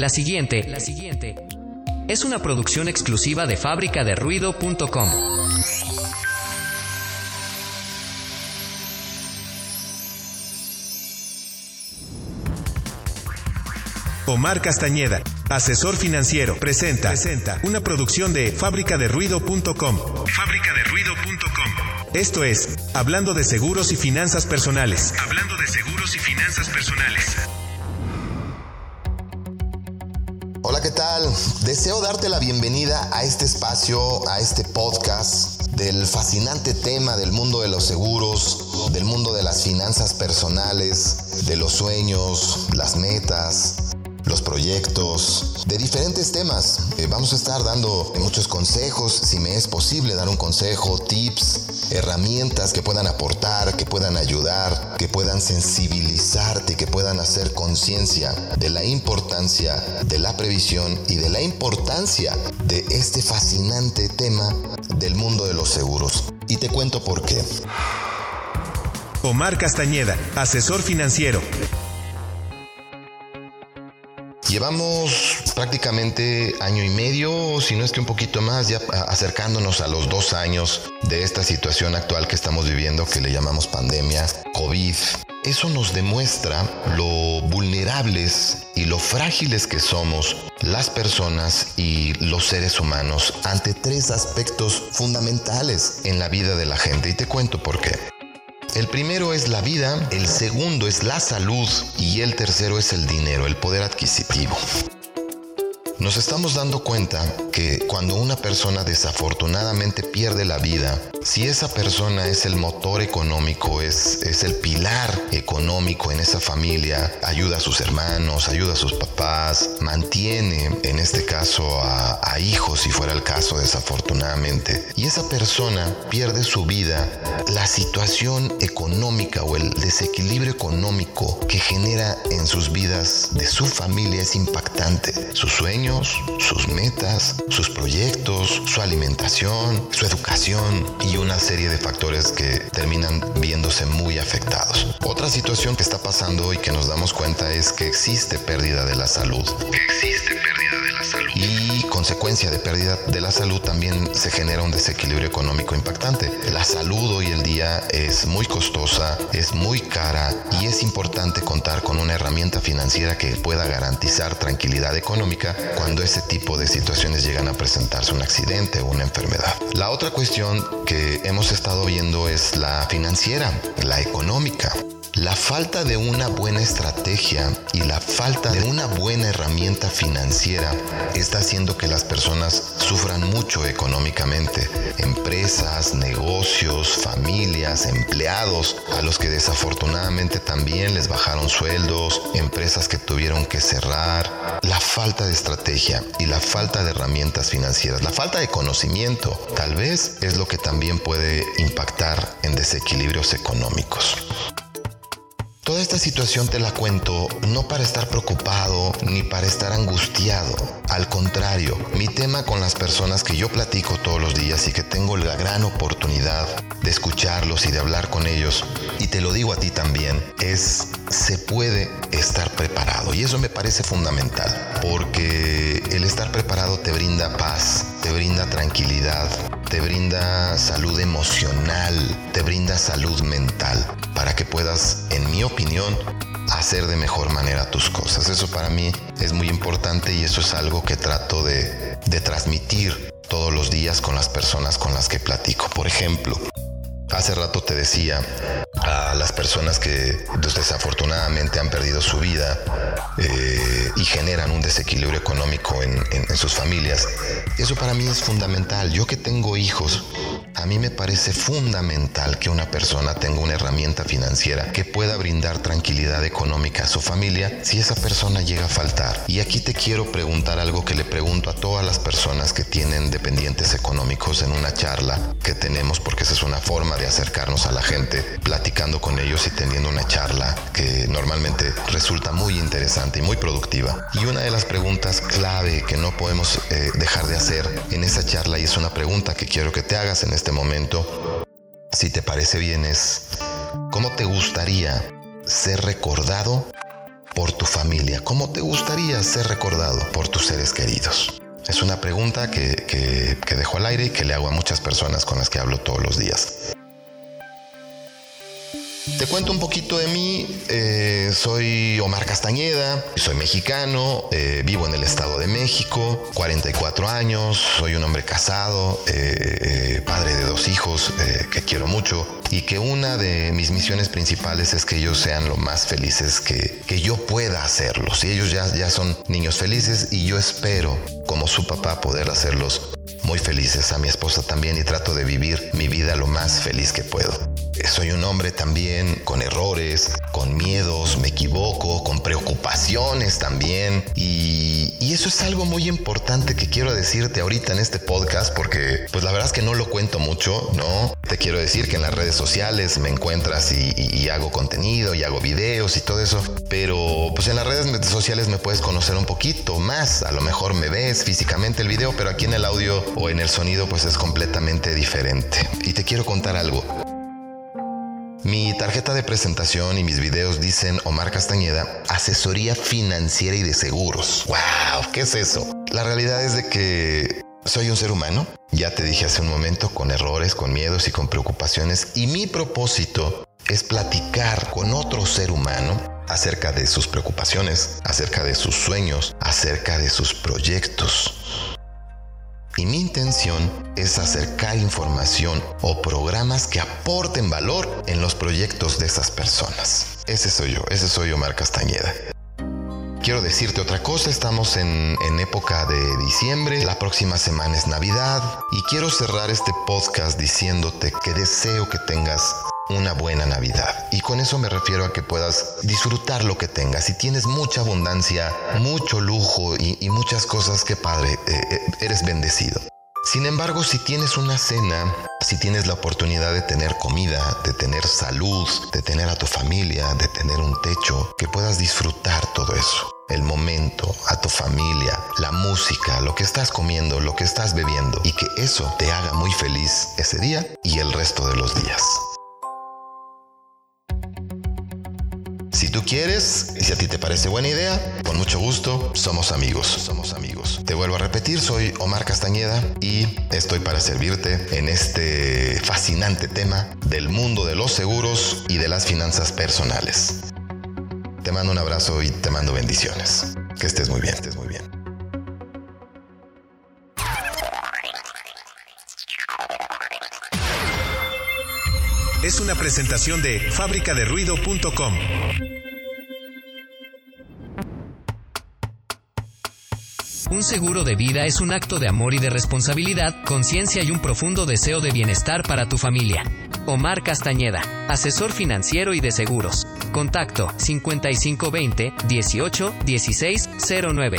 La siguiente, la siguiente es una producción exclusiva de fábricaderuido.com. Omar Castañeda, asesor financiero, presenta, presenta una producción de. Fábricaderuido.com. Esto es, hablando de seguros y finanzas personales. Hablando de seguros y finanzas personales. Hola, ¿qué tal? Deseo darte la bienvenida a este espacio, a este podcast del fascinante tema del mundo de los seguros, del mundo de las finanzas personales, de los sueños, las metas, los proyectos, de diferentes temas. Eh, vamos a estar dando muchos consejos, si me es posible dar un consejo, tips, herramientas que puedan aportar, que puedan ayudar, que puedan sensibilizarte, que puedan hacer conciencia de la importancia de la previsión y de la importancia de este fascinante tema del mundo de los seguros. Y te cuento por qué. Omar Castañeda, asesor financiero. Llevamos prácticamente año y medio, si no es que un poquito más, ya acercándonos a los dos años de esta situación actual que estamos viviendo, que le llamamos pandemia, COVID. Eso nos demuestra lo vulnerables y lo frágiles que somos las personas y los seres humanos ante tres aspectos fundamentales en la vida de la gente. Y te cuento por qué. El primero es la vida, el segundo es la salud y el tercero es el dinero, el poder adquisitivo. Nos estamos dando cuenta que cuando una persona desafortunadamente pierde la vida, si esa persona es el motor económico, es, el pilar económico en esa familia, ayuda a sus hermanos, ayuda a sus papás, mantiene en este caso a, a hijos si fuera el caso desafortunadamente, y esa persona pierde su vida, la situación económica o el desequilibrio económico que genera en sus vidas de su familia es impactante. Sus sueños, sus metas, sus proyectos, su alimentación, su educación y una serie de factores que terminan viéndose muy afectados. Otra situación que está pasando y que nos damos cuenta es que existe pérdida de la salud. Existe pérdida de la salud. Y consecuencia de pérdida de la salud también se genera un desequilibrio económico impactante. La salud hoy en día es muy costosa, es muy cara y es importante contar con una herramienta financiera que pueda garantizar tranquilidad económica cuando ese tipo de situaciones llegan a presentarse un accidente o una enfermedad. La otra cuestión que hemos estado viendo es la financiera, la económica. La falta de una buena estrategia y la falta de una buena herramienta financiera está haciendo que las personas sufran mucho económicamente. Empresas, negocios, familias, empleados, a los que desafortunadamente también les bajaron sueldos, empresas que tuvieron que cerrar. La falta de estrategia y la falta de herramientas financieras, la falta de conocimiento, tal vez es lo que también puede impactar en desequilibrios económicos. Toda esta situación te la cuento no para estar preocupado ni para estar angustiado. Al contrario, mi tema con las personas que yo platico todos los días y que tengo la gran oportunidad de escucharlos y de hablar con ellos, y te lo digo a ti también, es se puede estar preparado. Y eso me parece fundamental, porque el estar preparado te brinda paz, te brinda tranquilidad, te brinda salud emocional, te brinda salud mental, para que puedas, en mi opinión, hacer de mejor manera tus cosas. Eso para mí es muy importante y eso es algo que trato de, de transmitir todos los días con las personas con las que platico. Por ejemplo, Hace rato te decía a las personas que desafortunadamente han perdido su vida eh, y generan un desequilibrio económico en sus familias. Eso para mí es fundamental. Yo que tengo hijos, a mí me parece fundamental que una persona tenga una herramienta financiera que pueda brindar tranquilidad económica a su familia si esa persona llega a faltar. Y aquí te quiero preguntar algo que le pregunto a todas las personas que tienen dependientes económicos en una charla que tenemos, porque esa es una forma de acercarnos a la gente, platicando con ellos y teniendo una charla que normalmente resulta muy interesante y muy productiva. Y una de las preguntas clave que no podemos eh, dejar de hacer en esa charla, y es una pregunta que quiero que te hagas en este momento, si te parece bien, es ¿cómo te gustaría ser recordado por tu familia? ¿Cómo te gustaría ser recordado por tus seres queridos? Es una pregunta que, que, dejo al aire y que le hago a muchas personas con las que hablo todos los días. Te cuento un poquito de mí. Eh, soy Omar Castañeda, soy mexicano, eh, vivo en el Estado de México, 44 años, soy un hombre casado, eh, padre de dos hijos que quiero mucho y que una de mis misiones principales es que ellos sean lo más felices que, que yo pueda hacerlos. Y ellos ya, ya son niños felices y yo espero, como su papá, poder hacerlos muy felices, a mi esposa también y trato de vivir mi vida lo más feliz que puedo. Soy un hombre también con errores, con miedos, me equivoco, con preocupaciones también. Y, y, eso es algo muy importante que quiero decirte ahorita en este podcast porque pues la verdad es que no lo cuento mucho, ¿no? Te quiero decir que en las redes sociales me encuentras y, y, hago contenido y hago videos y todo eso. Pero pues en las redes sociales me puedes conocer un poquito más. A lo mejor me ves físicamente el video, pero aquí en el audio o en el sonido pues es completamente diferente. Y te quiero contar algo. Mi tarjeta de presentación y mis videos dicen Omar Castañeda, asesoría financiera y de seguros. ¡Wow! ¿Qué es eso? La realidad es de que soy un ser humano, ya te dije hace un momento, con errores, con miedos y con preocupaciones, y mi propósito es platicar con otro ser humano acerca de sus preocupaciones, acerca de sus sueños, acerca de sus proyectos. Y mi intención es acercar información o programas que aporten valor en los proyectos de esas personas. Ese soy yo, ese soy Omar Castañeda. Quiero decirte otra cosa, estamos en, en, época de diciembre, la próxima semana es Navidad y quiero cerrar este podcast diciéndote que deseo que tengas una buena Navidad. Y con eso me refiero a que puedas disfrutar lo que tengas. Si tienes mucha abundancia, mucho lujo y, muchas cosas, que padre, eh, eh, eres bendecido. Sin embargo, si tienes una cena, si tienes la oportunidad de tener comida, de tener salud, de tener a tu familia, de tener un techo, que puedas disfrutar todo eso. El momento, a tu familia, la música, lo que estás comiendo, lo que estás bebiendo y que eso te haga muy feliz ese día y el resto de los días. Si tú quieres y si a ti te parece buena idea, con mucho gusto, somos amigos, somos amigos. Te vuelvo a repetir, soy Omar Castañeda y estoy para servirte en este fascinante tema del mundo de los seguros y de las finanzas personales. Te mando un abrazo y te mando bendiciones. Que estés muy bien, estés muy bien. Es una presentación de fábricaderuido.com. Un seguro de vida es un acto de amor y de responsabilidad, conciencia y un profundo deseo de bienestar para tu familia. Omar Castañeda, asesor financiero y de seguros. Contacto 5520 18 16 09.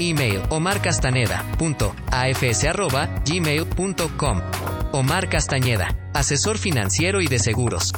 Email omarcastaneda.afs.gmail.com Omar Castañeda, asesor financiero y de seguros.